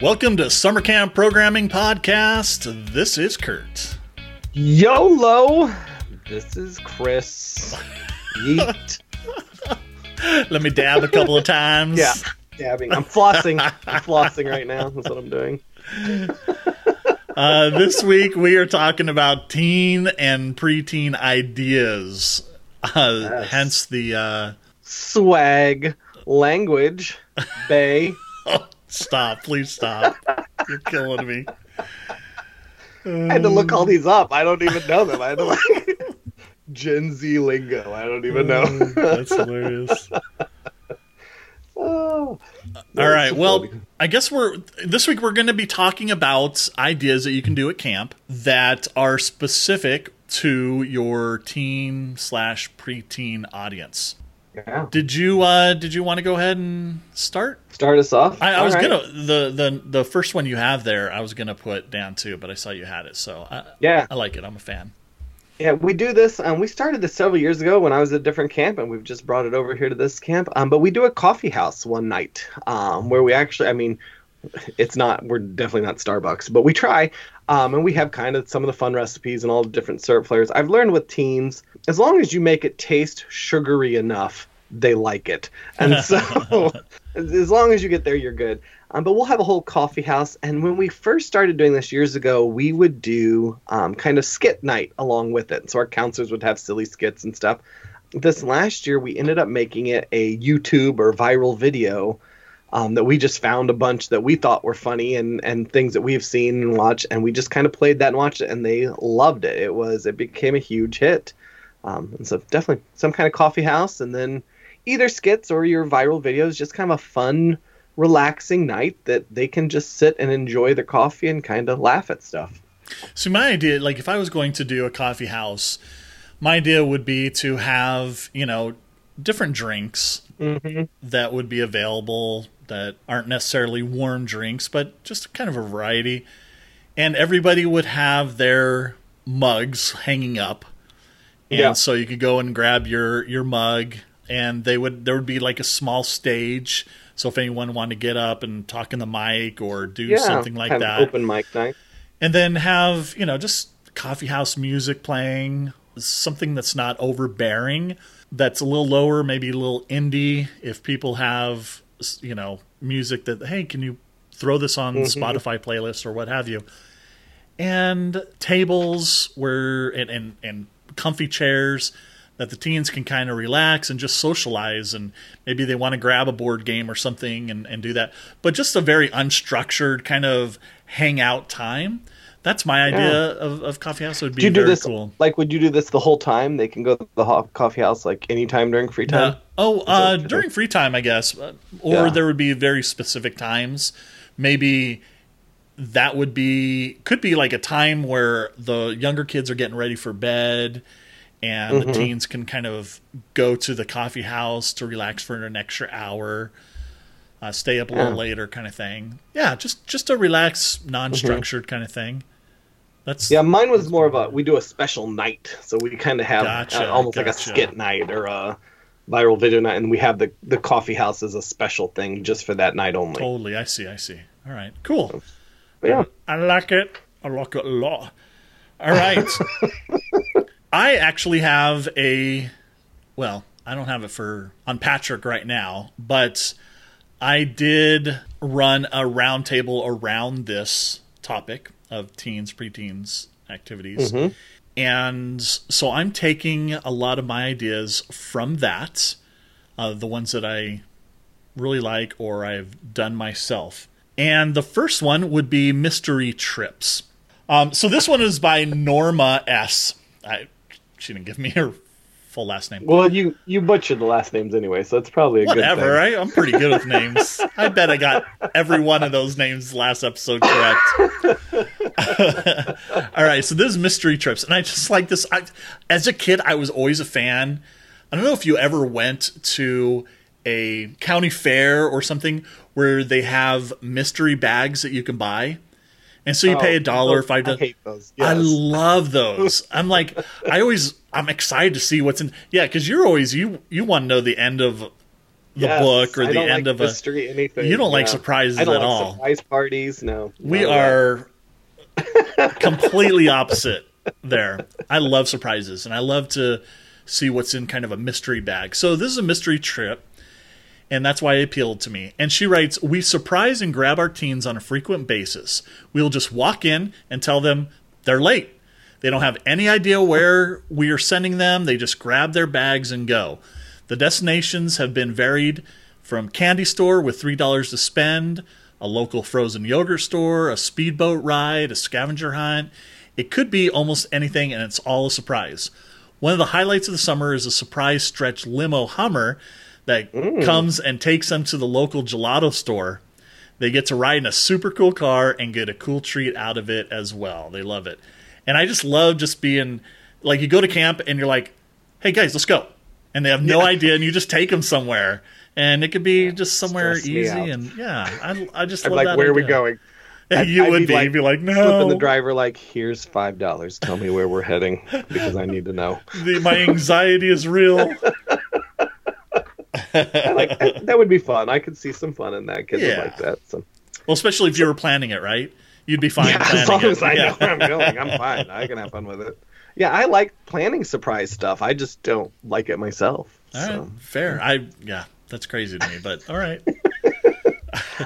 Welcome to Summer Camp Programming Podcast. This is Kurt. YOLO! This is Chris. Yeet. Let me dab a couple of times. Yeah, dabbing. I'm flossing. I'm flossing right now. That's what I'm doing. Uh, this week we are talking about teen and preteen ideas. Uh, Yes. Hence the uh, Swag, language, bae. stop. Please stop. You're killing me. I had to look all these up. I don't even know them. I had to like Gen Z lingo. I don't even know. Oh, that's hilarious. Oh. All right. Well, I guess we're this week we're going to be talking about ideas that you can do at camp that are specific to your teen slash preteen audience. Yeah. Did you uh did you want to go ahead and start? Start us off. I, I was right. gonna the the the first one you have there. I was gonna put down too, but I saw you had it, so I, Yeah. I like it. I'm a fan. Yeah, we do this. Um, we started this several years ago when I was at a different camp, and we've just brought it over here to this camp. Um, but we do a coffee house one night, um, where we actually, I mean, it's not, we're definitely not Starbucks, but we try. Um, and we have kind of some of the fun recipes and all the different syrup flavors. I've learned with teens, as long as you make it taste sugary enough, they like it. And so, as long as you get there, you're good. Um, but we'll have a whole coffee house. And when we first started doing this years ago, we would do um, kind of skit night along with it. So our counselors would have silly skits and stuff. This last year, we ended up making it a YouTube or viral video um, that we just found a bunch that we thought were funny and, and things that we've seen and watched. And we just kind of played that and watched it, and they loved it. It was it became a huge hit. Um, and so definitely some kind of coffee house, and then either skits or your viral videos, just kind of a fun relaxing night that they can just sit and enjoy their coffee and kind of laugh at stuff. So my idea, like if I was going to do a coffee house, my idea would be to have you know different drinks Mm-hmm. that would be available that aren't necessarily warm drinks, but just kind of a variety. And everybody would have their mugs hanging up. And Yeah. so you could go and grab your your mug and they would there would be like a small stage. So if anyone wanted to get up and talk in the mic or do Yeah, something like that. Open mic night. And then have, you know, just coffee house music playing, something that's not overbearing, that's a little lower, maybe a little indie. If people have, you know, music that, hey, can you throw this on mm-hmm. Spotify playlist or what have you? And tables where, and, and, and comfy chairs that the teens can kind of relax and just socialize and maybe they want to grab a board game or something and, and do that. But just a very unstructured kind of hangout time that's my idea of, of coffee house would be Do you do this cool like? Would you do this the whole time? They can go to the ho- coffee house like anytime during free time. Oh, uh, during free time, I guess, Uh, or Yeah. there would be very specific times. Maybe that would be could be like a time where the younger kids are getting ready for bed, and Mm-hmm. the teens can kind of go to the coffee house to relax for an extra hour, uh, stay up a little Yeah. later, kind of thing. Yeah, just just a relaxed, non-structured kind of thing. That's Mm-hmm. Yeah, mine was more of a we do a special night, so we kind of have Gotcha, uh, almost like a skit night or a viral video night, and we have the the coffee house as a special thing just for that night only. totally. I see. I see. All right. Cool. Yeah, I like it. I like it a lot. All right. I actually have a well, I don't have it for on Patrick right now, but I did run a roundtable around this topic of teens, preteens activities. And so I'm taking a lot of my ideas from that, uh, the ones that I really like or I've done myself. And the first one would be Mystery Trips. Um, so this one is by Norma S. I, she didn't give me her full last name. well, you you butchered the last names anyway, so it's probably a Whatever, good right? I'm pretty good with names. I bet I got every one of those names last episode correct. All right, so this is Mystery Trips, and I just like this. I, as a kid, I was always a fan. I don't know if you ever went to a county fair or something where they have mystery bags that you can buy. And so you thing. pay oh, a Oh, dollar, five I dollars. hate those. I love those. I'm like, I always, I'm excited to see what's in. Yeah, because you're always you you want to know the end of the Yes, book or the end like of a. mystery anything. You don't like surprises I don't at like all. surprise parties. No, We None of that. are completely opposite there. I love surprises and I love to see what's in kind of a mystery bag. So this is a mystery trip and that's why it appealed to me. And she writes, "We surprise and grab our teens on a frequent basis. We'll just walk in and tell them they're late. They don't have any idea where we are sending them. They just grab their bags and go. The destinations have been varied from candy store with $3 to spend, a local frozen yogurt store, a speedboat ride, a scavenger hunt. It could be almost anything and it's all a surprise. One of the highlights of the summer is a surprise stretch limo Hummer that comes and takes them to the local gelato store. They get to ride in a super cool car and get a cool treat out of it as well. They love it. And I just love just being like you go to camp and you're like, "Hey guys, let's go." And they have no Yeah. idea and you just take them somewhere. And it could be just somewhere easy and yeah, I, I just I'm love like, where are we idea. going? you I'd would be be, like, be like, Flipping the driver like, here's five dollars. Tell me where we're heading because I need to know. The- my anxiety is real. Like that, would be fun. I could see some fun in that. Kids Yeah. like that. So. Well, especially if you were planning it, right? You'd be fine Yeah, as long it. as I Yeah. know where I'm going, I'm fine. I can have fun with it. Yeah, I like planning surprise stuff. I just don't like it myself. All right, so. fair. I yeah, that's crazy to me, but all right.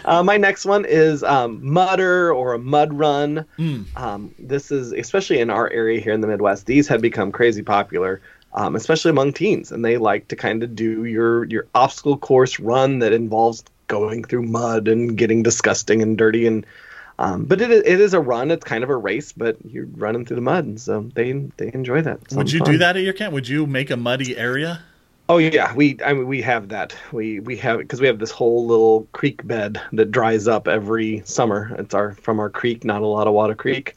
Uh, my next one is um, mudder or a mud run. Mm. Um, this is especially in our area here in the Midwest. These have become crazy popular, um, especially among teens, and they like to kind of do your your obstacle course run that involves going through mud and getting disgusting and dirty and. Um, but it, is- it is a run. It's kind of a race, but you're running through the mud, and so they they enjoy that. It's Would you fun. do that at your camp? Would you make a muddy area? Oh yeah, we I mean we have that. We we have because we have this whole little creek bed that dries up every summer. It's our from our creek, not a lot of water creek,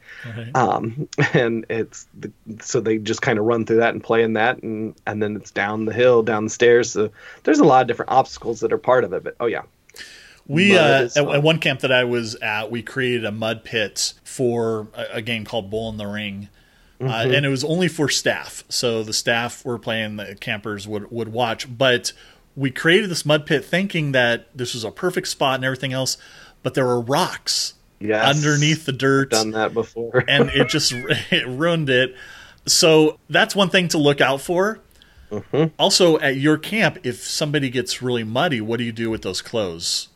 um, and it's the, so they just kind of run through that and play in that, and and then it's down the hill, down the stairs. So there's a lot of different obstacles that are part of it. But oh yeah, We uh, at, at one camp that I was at, we created a mud pit for a, a game called Bull in the Ring, Mm-hmm. uh, and it was only for staff. So the staff were playing, the campers would would watch. But we created this mud pit thinking that this was a perfect spot and everything else, but there were rocks yes, underneath the dirt. done that before. and it just it ruined it. So that's one thing to look out for. Mm-hmm. Also, at your camp, if somebody gets really muddy, what do you do with those clothes?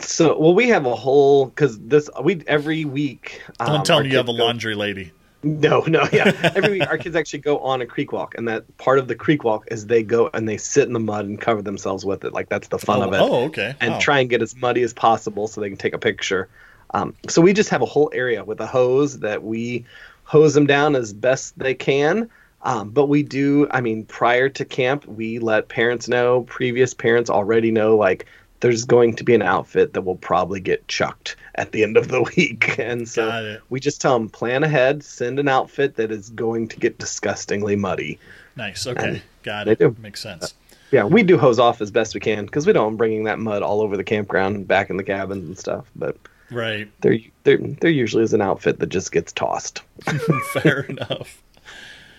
So well, we have a whole because this we every week. Don't um, tell me you have a go- laundry lady. No, no, yeah. Every week, our kids actually go on a creek walk, and that part of the creek walk is they go and they sit in the mud and cover themselves with it. Like that's the fun oh, of it, oh, okay. and Wow. try and get as muddy as possible so they can take a picture. Um, so we just have a whole area with a hose that we hose them down as best they can. Um, but we do, I mean, prior to camp, we let parents know, previous parents already know, like there's going to be an outfit that will probably get chucked at the end of the week. And so we just tell them plan ahead, send an outfit that is going to get disgustingly muddy. Nice. Okay. Got they it. do. Makes sense. Uh, yeah, we do hose off as best we can because we don't want bringing that mud all over the campground and back in the cabins and stuff. But Right. there, there, there usually is an outfit that just gets tossed. Fair enough.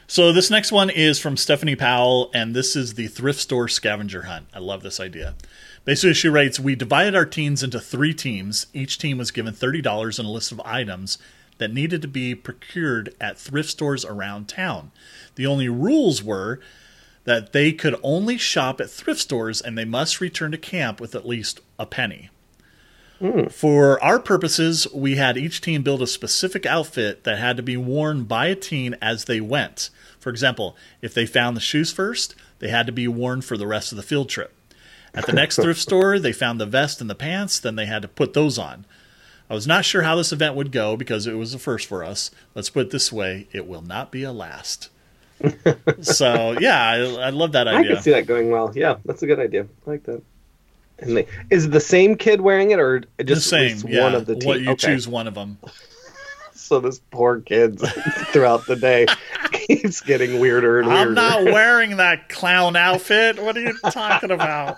So this next one is from Stephanie Powell, and this is the thrift store scavenger hunt. I love this idea. Basically, she writes, "We divided our teens into three teams. Each team was given thirty dollars and a list of items that needed to be procured at thrift stores around town. The only rules were." That they could only shop at thrift stores and they must return to camp with at least a penny. Hmm. For our purposes, we had each team build a specific outfit that had to be worn by a teen as they went. For example, if they found the shoes first, they had to be worn for the rest of the field trip. At the next thrift store, they found the vest and the pants, then they had to put those on. I was not sure how this event would go because it was a first for us. Let's put it this way it will not be a last. so, yeah, I, I love that idea. I can see that going well. Yeah, that's a good idea. I like that. And they, is the same kid wearing it, or the just at same, yeah. one of the team? What you Okay. choose one of them. So this poor kid throughout the day keeps getting weirder and weirder. I'm not wearing that clown outfit. What are you talking about?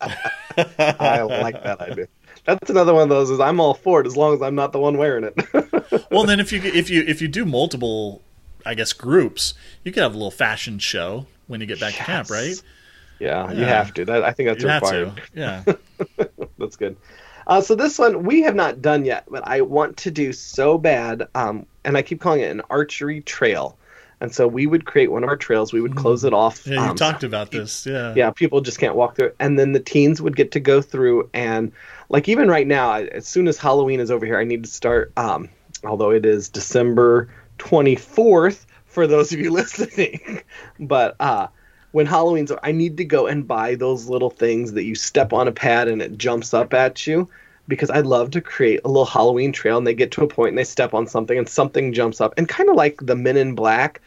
I like that idea. That's another one of those. Is I'm all for it as long as I'm not the one wearing it. Well, then if you if you if you do multiple, I guess groups, you could have a little fashion show when you get back to camp, right? Yeah, you have to. That I think that's You have required. to. Yeah. That's good. Uh, so this one we have not done yet, but I want to do so bad. Um, and I keep calling it an archery trail. And so we would create one of our trails. We would close it off. Yeah, you um, talked about this. Yeah. yeah people just can't walk through it and then the teens would get to go through and like even right now as soon as halloween is over here i need to start um although it is december 24th for those of you listening but uh when halloween's i need to go and buy those little things that you step on a pad and it jumps up at you because i love to create a little halloween trail and they get to a point and they step on something and something jumps up. And kind of like the men in black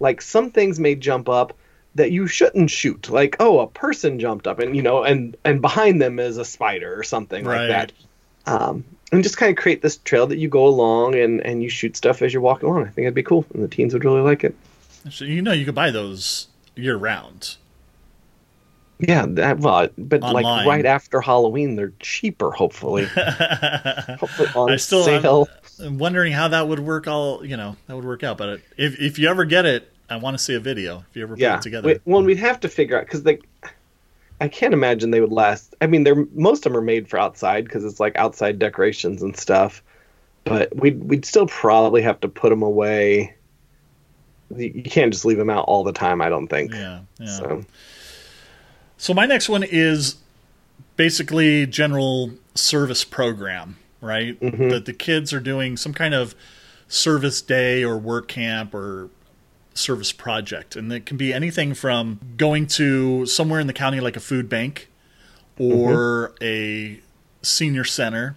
like some things may jump up that you shouldn't shoot. Like oh a person jumped up and you know and and behind them is a spider or something Right. like that. Um and just kind of create this trail that you go along and and you shoot stuff as you're walking along. I think it'd be cool and the teens would really like it. So, you know, you could buy those year round. Yeah that well but Online. like right after halloween they're cheaper hopefully hopefully on I still- sale I'm wondering how that would work. All you know, that would work out. But if if you ever get it, I want to see a video. If you ever put yeah it together, we, well we'd have to figure out because i can't imagine they would last i mean they're most of them are made for outside because it's like outside decorations and stuff but we'd, we'd still probably have to put them away you you can't just leave them out all the time i don't think yeah, yeah. so So my next one is basically general service program, right? Mhm. That the kids are doing some kind of service day or work camp or service project. And it can be anything from going to somewhere in the county like a food bank or a senior center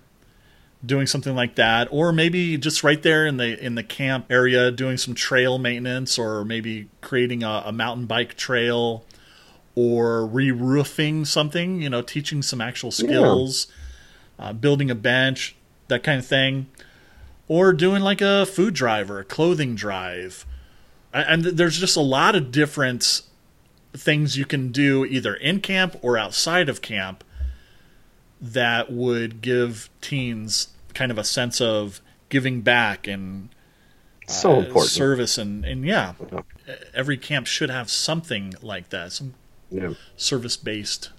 doing something like that or maybe just right there in the in the camp area doing some trail maintenance or maybe creating a, a mountain bike trail or re-roofing something, you know, teaching some actual skills, uh, building a bench, that kind of thing, or doing like a food drive or a clothing drive. And there's just a lot of different things you can do either in camp or outside of camp that would give teens kind of a sense of giving back and so uh, important service and, and yeah Yeah. every camp should have something like that some yeah. service based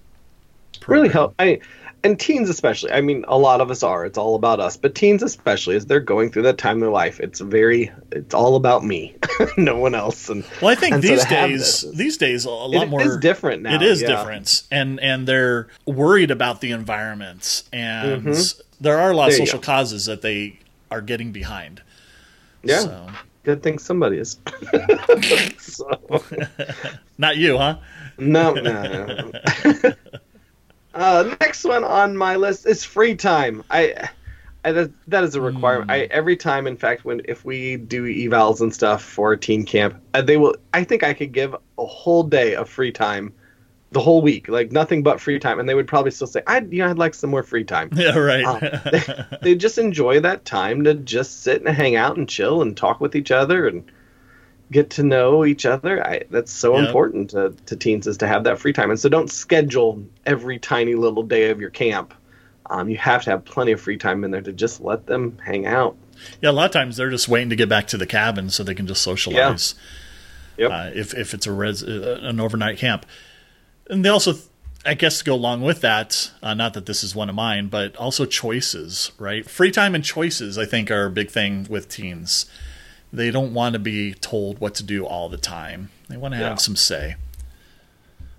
really help i and teens especially i mean a lot of us are it's all about us but teens especially as they're going through that time in their life it's very it's all about me no one else and well i think and so these days these days a lot it more is different now it is yeah. different and and they're worried about the environment and Mhm. there are a lot of There you social causes that they are getting behind yeah so, good thing somebody is so, not you huh no no, no. uh, next one on my list is free time i I, that, that is a requirement. I every time, in fact, when if we do evals and stuff for teen camp, uh, they will. I think I could give a whole day of free time, the whole week, like nothing but free time, and they would probably still say, "I'd you know, I'd like some more free time." yeah right Um, they just enjoy that time to just sit and hang out and chill and talk with each other and get to know each other. I, that's so Yep. important to, to teens is to have that free time. And so don't schedule every tiny little day of your camp. Um, you have to have plenty of free time in there to just let them hang out. yeah a lot of times they're just waiting to get back to the cabin so they can just socialize Yep. uh, if if it's a res uh, an overnight camp. And they also, I guess, to go along with that. Uh, not that this is one of mine, but also choices. Right, free time and choices. I think are a big thing with teens. They don't want to be told what to do all the time. They want to have Yeah. some say.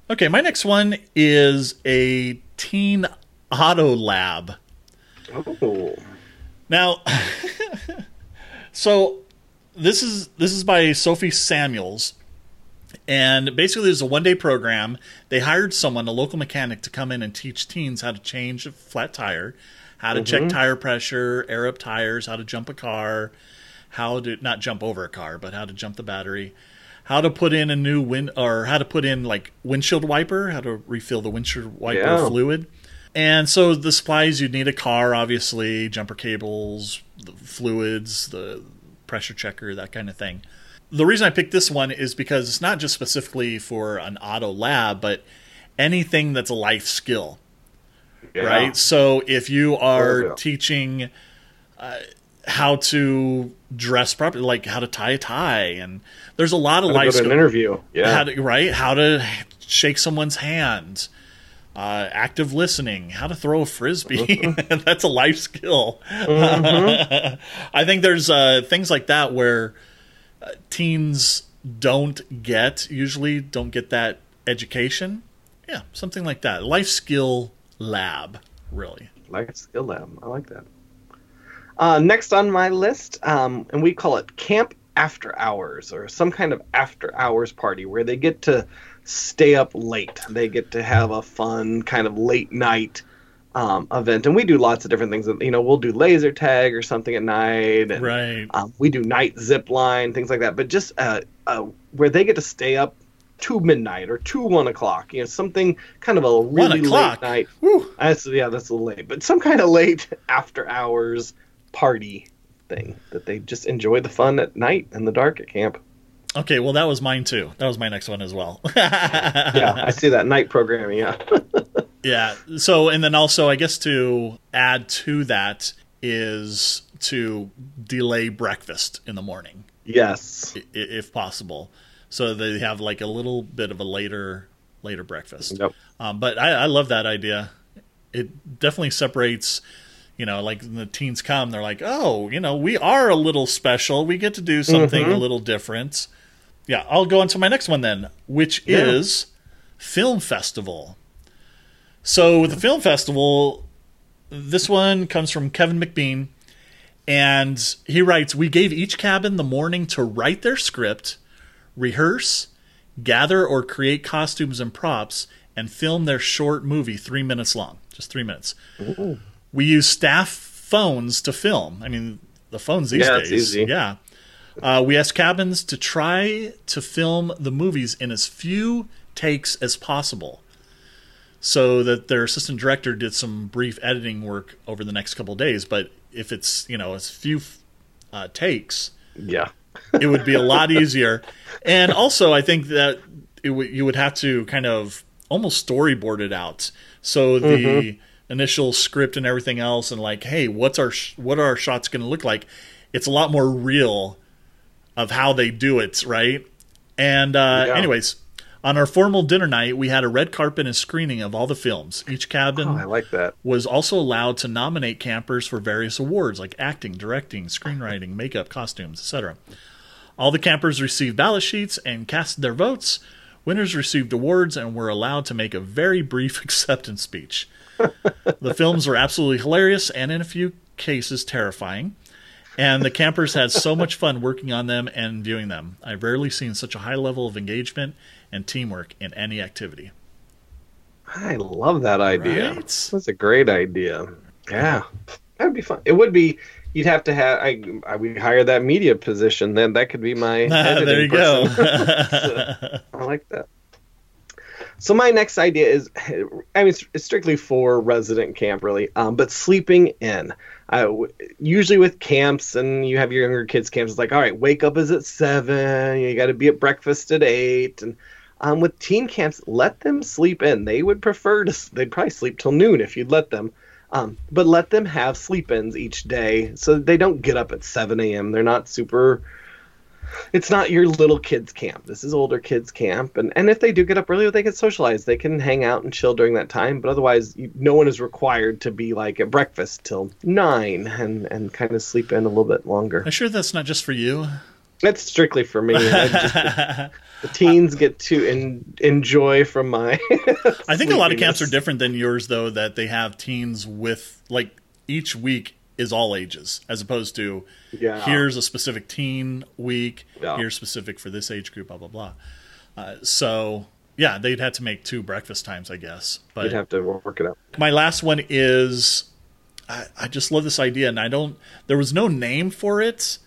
Okay, my next one is a teen auto lab. Oh, Now, so this is this is by Sophie Samuels, and basically it was a one day program. They hired someone, a local mechanic, to come in and teach teens how to change a flat tire, how to check mm-hmm. tire pressure, air up tires, how to jump a car, how to not jump over a car, but how to jump the battery. How to put in a new wind, or how to put in like windshield wiper, how to refill the windshield wiper Yeah. fluid. And so the supplies you'd need a car, obviously, jumper cables, the fluids, the pressure checker, that kind of thing. The reason I picked this one is because it's not just specifically for an auto lab, but anything that's a life skill, yeah. right? So if you are yeah. teaching, uh, how to dress properly, like how to tie a tie, and there's a lot of How to go life to an interview. Yeah. how to, right? How to shake someone's hand, uh, active listening, how to throw a frisbee. That's a life skill. I think there's uh, things like that where teens don't get, usually don't get that education. Yeah, something like that. Life skill lab, really. Life skill lab. I like that. Uh, next on my list, um, and we call it Camp After Hours or some kind of after hours party where they get to stay up late. They get to have a fun kind of late night um, event. And we do lots of different things. You know, we'll do laser tag or something at night. And, Right. um, we do night zip line, things like that. But just uh, uh, where they get to stay up to midnight or to one o'clock. You know, something kind of a really late o'clock? night. Whew. That's yeah, that's a little late, but some kind of late after hours party thing that they just enjoy the fun at night in the dark at camp. Okay, well, that was mine too. That was my next one as well. Yeah, I see that night programming. Yeah, Yeah. So, and then also, I guess to add to that is to delay breakfast in the morning, yes, i- if possible, so they have like a little bit of a later later breakfast. Yep. Um, but I, I love that idea. It definitely separates. You know, like when the teens come, they're like, "Oh, you know, we are a little special. We get to do something a little different." Yeah, I'll go on to my next one then, which Yeah. is film festival. So with the film festival, this one comes from Kevin McBean, and he writes, "We gave each cabin the morning to write their script, rehearse, gather or create costumes and props, and film their short movie, three minutes long, just three minutes. We use staff phones to film. I mean, the phones these Yeah, it's days, easy. yeah." Uh, we asked cabins to try to film the movies in as few takes as possible so that their assistant director did some brief editing work over the next couple days. But if it's you know as few uh, takes, yeah, it would be a lot easier. And also, I think that it w- you would have to kind of almost storyboard it out. So the initial script and everything else, and like, hey, what's our sh- what are our shots going to look like? It's a lot more real of how they do it, right? And uh, Yeah. anyways, on our formal dinner night, we had a red carpet and screening of all the films. Each cabin oh, I like that. was also allowed to nominate campers for various awards like acting, directing, screenwriting, makeup, costumes, etc. All the campers received ballot sheets and cast their votes. Winners received awards and were allowed to make a very brief acceptance speech. the films were absolutely hilarious and, in a few cases, terrifying. And the campers had so much fun working on them and viewing them. I've rarely seen such a high level of engagement and teamwork in any activity. I love that idea. Right? That's a great idea. Yeah, that would be fun. It would be. You'd have to have. I, I would hire that media position. Then that could be my. there you go. person. I like that. So my next idea is, I mean, it's, strictly for resident camp, really, um, but sleeping in. W- usually with camps, and you have your younger kids' camps, it's like, all right, wake up is at seven. You got to be at breakfast at eight, and um, with teen camps, let them sleep in. They would prefer to. They'd probably sleep till noon if you'd let them. Um, but let them have sleep-ins each day, so they don't get up at 7 a.m. They're not super it's not your little kids camp. This is older kids camp, and and if they do get up early, they can socialize. They can hang out and chill during that time. But otherwise, you, no one is required to be like at breakfast till nine and and kind of sleep in a little bit longer. I'm sure that's not just for you. That's strictly for me. Just, the teens get to en- enjoy from my. I think a lot of camps are different than yours, though, that they have teens with, like, each week is all ages, as opposed to Yeah. here's a specific teen week, Yeah. here's specific for this age group, blah, blah, blah. Uh, so, yeah, they'd have to make two breakfast times, I guess. But You'd have to work it out. my last one is I, I just love this idea, and I don't, there was no name for it,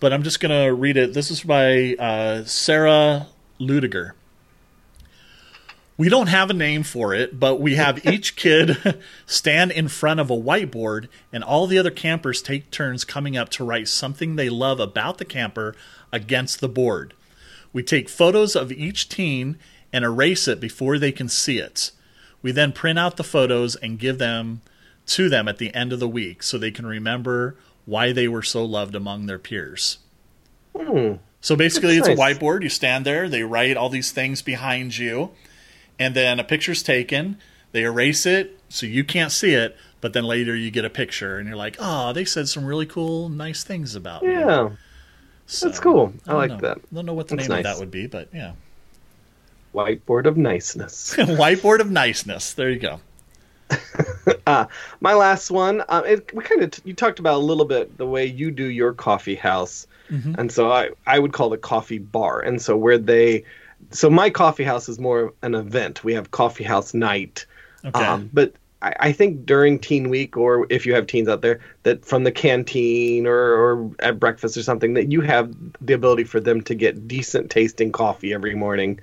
but I'm just going to read it. This is by uh, Sarah Ludiger. We don't have a name for it, but we have each kid stand in front of a whiteboard, and all the other campers take turns coming up to write something they love about the camper against the board. We take photos of each teen and erase it before they can see it. We then print out the photos and give them to them at the end of the week so they can remember why they were so loved among their peers. Hmm. So basically, That's it's nice. a whiteboard. You stand there, they write all these things behind you, and then a picture's taken. They erase it so you can't see it, but then later you get a picture and you're like, oh, they said some really cool, nice things about me. Yeah. So, That's cool. I don't like know. that. don't know what the That's name of that would be, but yeah. Whiteboard of niceness. Whiteboard of niceness. There you go. Uh, my last one. Uh, it, we kind of t- you talked about a little bit the way you do your coffee house, Mhm. and so I I would call it a coffee bar. And so where they, so my coffee house is more of an event. We have coffee house night. Okay. Um, but I, I think during teen week, or if you have teens out there, that from the canteen or, or at breakfast or something, that you have the ability for them to get decent tasting coffee every morning.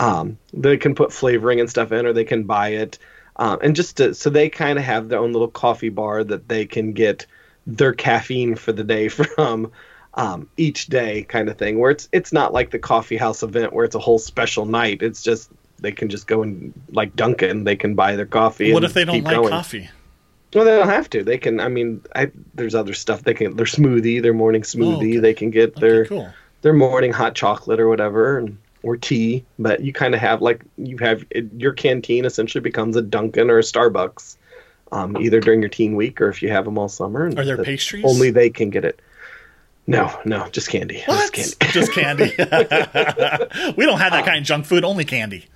Um, they can put flavoring and stuff in, or they can buy it, um, and just to, so they kind of have their own little coffee bar that they can get their caffeine for the day from. Um, each day, kind of thing, where it's it's not like the coffee house event where it's a whole special night. It's just they can just go and like Dunkin', they can buy their coffee. what if they don't like going. coffee? Well, they don't have to. They can. I mean, I, there's other stuff they can. Their smoothie, their morning smoothie. Oh, okay. They can get Okay, their cool. their morning hot chocolate or whatever, and, or tea. But you kind of have like you have it, your canteen essentially becomes a Dunkin' or a Starbucks, um, either during your teen week or if you have them all summer. And Are there pastries? Only they can get it. No, no, just candy. What? Just candy. Just candy. we don't have that kind of junk food. Only candy.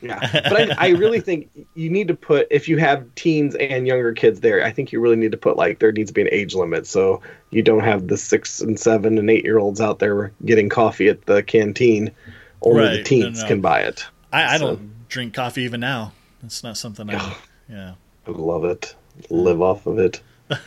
Yeah, but I, I really think you need to put if you have teens and younger kids there. I think you really need to put like there needs to be an age limit, so you don't have the six and seven and eight year olds out there getting coffee at the canteen. Only Right, the teens no. can buy it. I, I So- don't drink coffee even now. It's not something I. Yeah. Yeah. I love it. Live off of it.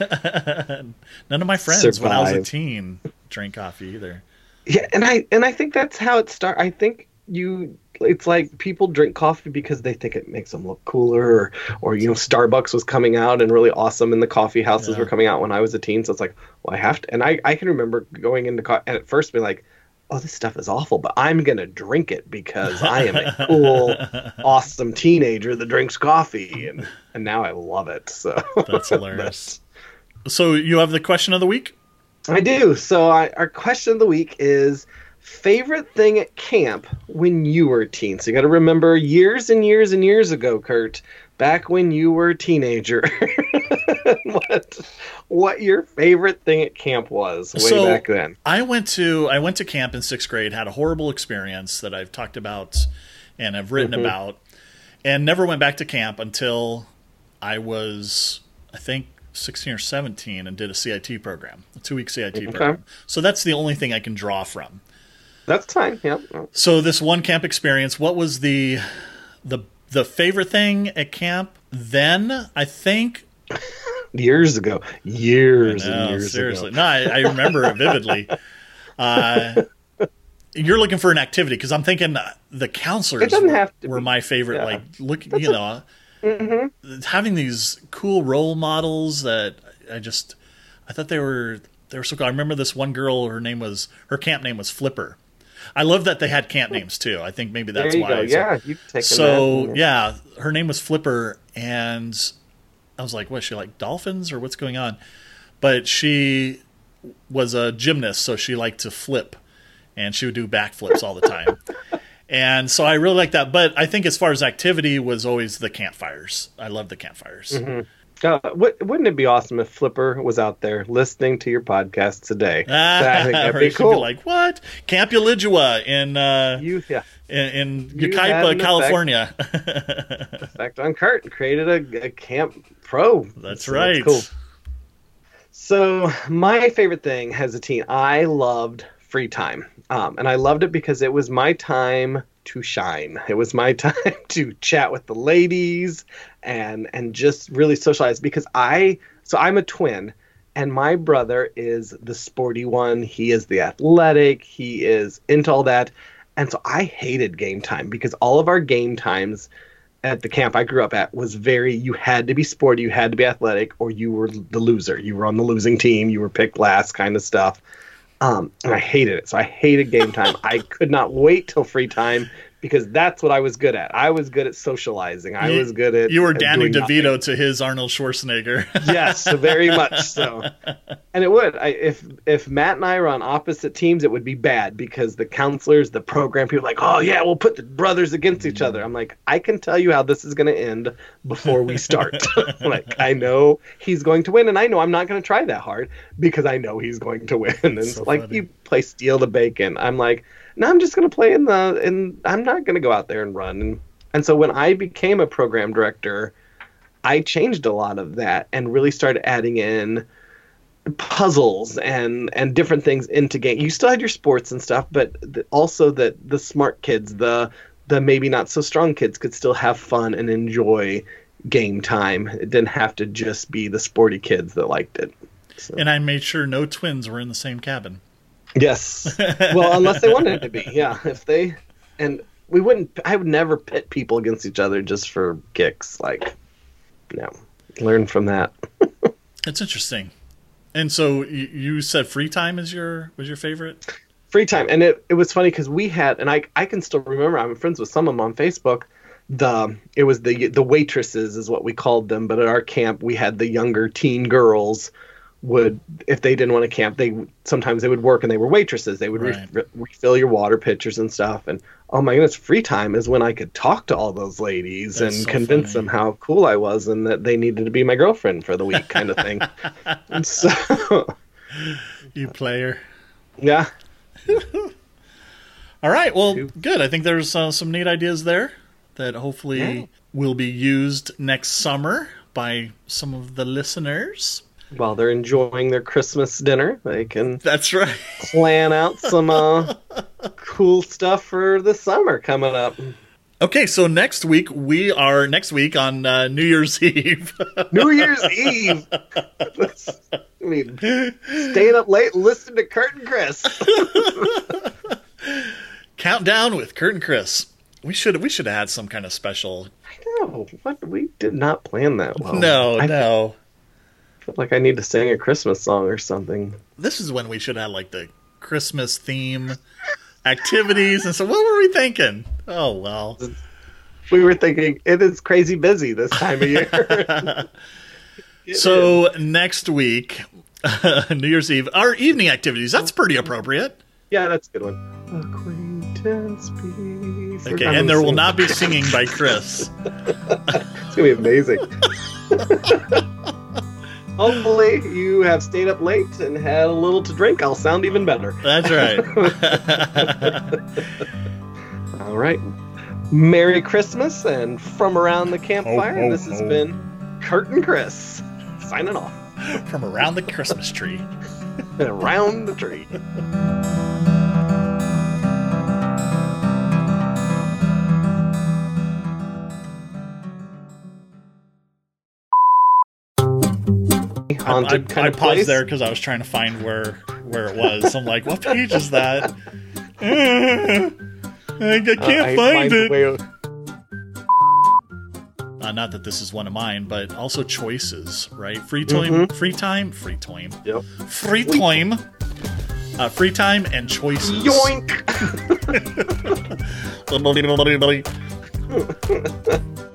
None of my friends when I was a teen drank coffee either. Yeah, and I and I think that's how it start. I think you. It's like people drink coffee because they think it makes them look cooler, or, or you know, Starbucks was coming out and really awesome, and the coffee houses Yeah. were coming out when I was a teen. So it's like, well, I have to. And I I can remember going into co- and at first being like, oh, this stuff is awful, but I'm gonna drink it because I am a cool, awesome teenager that drinks coffee, and and now I love it. So That's hilarious. So you have the question of the week? I do. So I, our question of the week is favorite thing at camp when you were a teen. So you got to remember years and years and years ago, Kurt, back when you were a teenager. what what your favorite thing at camp was way So- back then? I went to I went to camp in sixth grade, had a horrible experience that I've talked about and have written Mhm. about, and never went back to camp until I was I think sixteen or seventeen and did a CIT program, a two week CIT Okay. program. So that's the only thing I can draw from. That's fine. Yeah. So this one camp experience, what was the the the favorite thing at camp then? I think Years ago. Years No, and years seriously. ago. No, I, I remember it vividly. Uh, you're looking for an activity because I'm thinking the counselors were, were my favorite. Yeah. Like, look, That's you know, Mhm. having these cool role models that I just, I thought they were they were so cool. I remember this one girl. Her name was her camp name was Flipper. I love that they had camp names too. I think maybe that's you why. go. So- Yeah, you've taken so that. yeah, her name was Flipper, and I was like, "What? Is she like dolphins or what's going on?" But she was a gymnast, so she liked to flip, and she would do backflips all the time. and so I really like that. But I think as far as activity was always the campfires. I love the campfires. Mhm. Uh, wou- wouldn't it be awesome if Flipper was out there listening to your podcast today? Ah, I think that'd be cool. like what Camp Ulijua in uh, you, yeah, in, in Yucaipa. California. effect on Kurt created a, a camp pro. That's So right. cool. So my favorite thing as a teen, I loved free time, um, and I loved it because it was my time to shine. It was my time to chat with the ladies and and just really socialize because I so I'm a twin. And my brother is the sporty one. He is the athletic. He is into all that. And so I hated game time because all of our game times at the camp I grew up at was very you had to be sporty, you had to be athletic, or you were the loser. You were on the losing team, you were picked last kind of stuff. Um, and I hated it. So I hated game time. I could not wait till free time because that's what I was good at. I was good at socializing. I You- was good at You were Danny doing nothing. DeVito to his Arnold Schwarzenegger. yes, very much so. And it would. I, if if Matt and I were on opposite teams, it would be bad because the counselors, the program people, like, oh yeah, we'll put the brothers against each other. I'm like, I can tell you how this is going to end before we start. like I know he's going to win, and I know I'm not going to try that hard because I know he's going to win. And So like funny. you play steal the bacon, I'm like, no, I'm just going to play in the, and I'm not going to go out there and run. And and so when I became a program director. I changed a lot of that and really started adding in puzzles and and different things into game. You still had your sports and stuff, but th- also that the smart kids, the the maybe not so strong kids could still have fun and enjoy game time. It didn't have to just be the sporty kids that liked it. So, and I made sure no twins were in the same cabin. Yes. Well, unless they wanted to be. Yeah, if they and we wouldn't I would never pit people against each other just for kicks like no. Learn from that. It's interesting. And so you, you said free time is your was your favorite? free time and it, it was funny because we had and I, I can still remember i'm friends with some of them on facebook the it was the the waitresses is what we called them but at our camp we had the younger teen girls would if they didn't want to camp they sometimes they would work and they were waitresses they would Right. re- refill your water pitchers and stuff and oh my goodness free time is when i could talk to all those ladies That's and so convince funny. them how cool i was and that they needed to be my girlfriend for the week kind of thing so You player. yeah All right. Well, good. I think there's uh, some neat ideas there that hopefully Yeah. will be used next summer by some of the listeners. While they're enjoying their christmas dinner they can That's right. plan out some uh, cool stuff for the summer coming up. Okay, so next week we are next week on uh, New Year's Eve. New Year's Eve. I mean, staying up late, listening to Kurt and Chris. Countdown with Kurt and Chris. We should we should have had some kind of special. I know. what we did not plan that well. no, I no. Feel like I need to sing a Christmas song or something. This is when we should have like the Christmas theme activities and so what were we thinking? Oh well. We were thinking it is crazy busy this time of year. It is. So next week, New Year's Eve, our evening activities. That's pretty appropriate. yeah, that's a good one. Acquaintance be Okay, and there will not be singing by Chris. It's gonna be amazing. Hopefully, you have stayed up late and had a little to drink. I'll sound even better. That's right. All right. Merry Christmas and from around the campfire. This has been Kurt and Chris signing off From around the Christmas tree. around the tree. Haunted I, kind I of paused place. there because I was trying to find where where it was. I'm like, what page is that? I can't Uh, I find it. Uh, not that this is one of mine, but also choices, right? Free time, free time, free time, Yep. free time, uh, free time, and choices. Yoink!